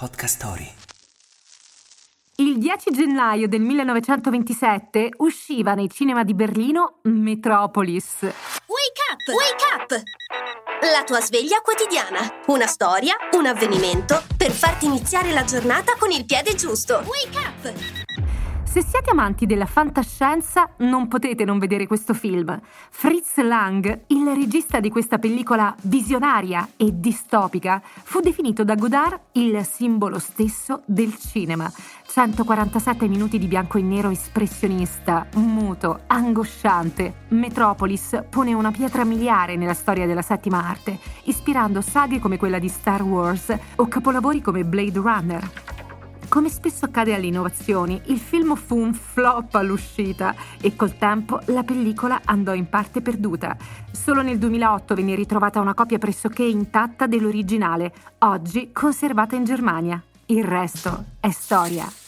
Podcast Story. Il 10 gennaio del 1927 usciva nei cinema di Berlino Metropolis. Wake up! Wake up! La tua sveglia quotidiana. Una storia, un avvenimento per farti iniziare la giornata con il piede giusto. Wake up! Se siete amanti della fantascienza, non potete non vedere questo film. Fritz Lang, il regista di questa pellicola visionaria e distopica, fu definito da Godard il simbolo stesso del cinema. 147 minuti di bianco e nero espressionista, muto, angosciante. Metropolis pone una pietra miliare nella storia della settima arte, ispirando saghe come quella di Star Wars o capolavori come Blade Runner. Come spesso accade alle innovazioni, il film fu un flop all'uscita e col tempo la pellicola andò in parte perduta. Solo nel 2008 venne ritrovata una copia pressoché intatta dell'originale, oggi conservata in Germania. Il resto è storia.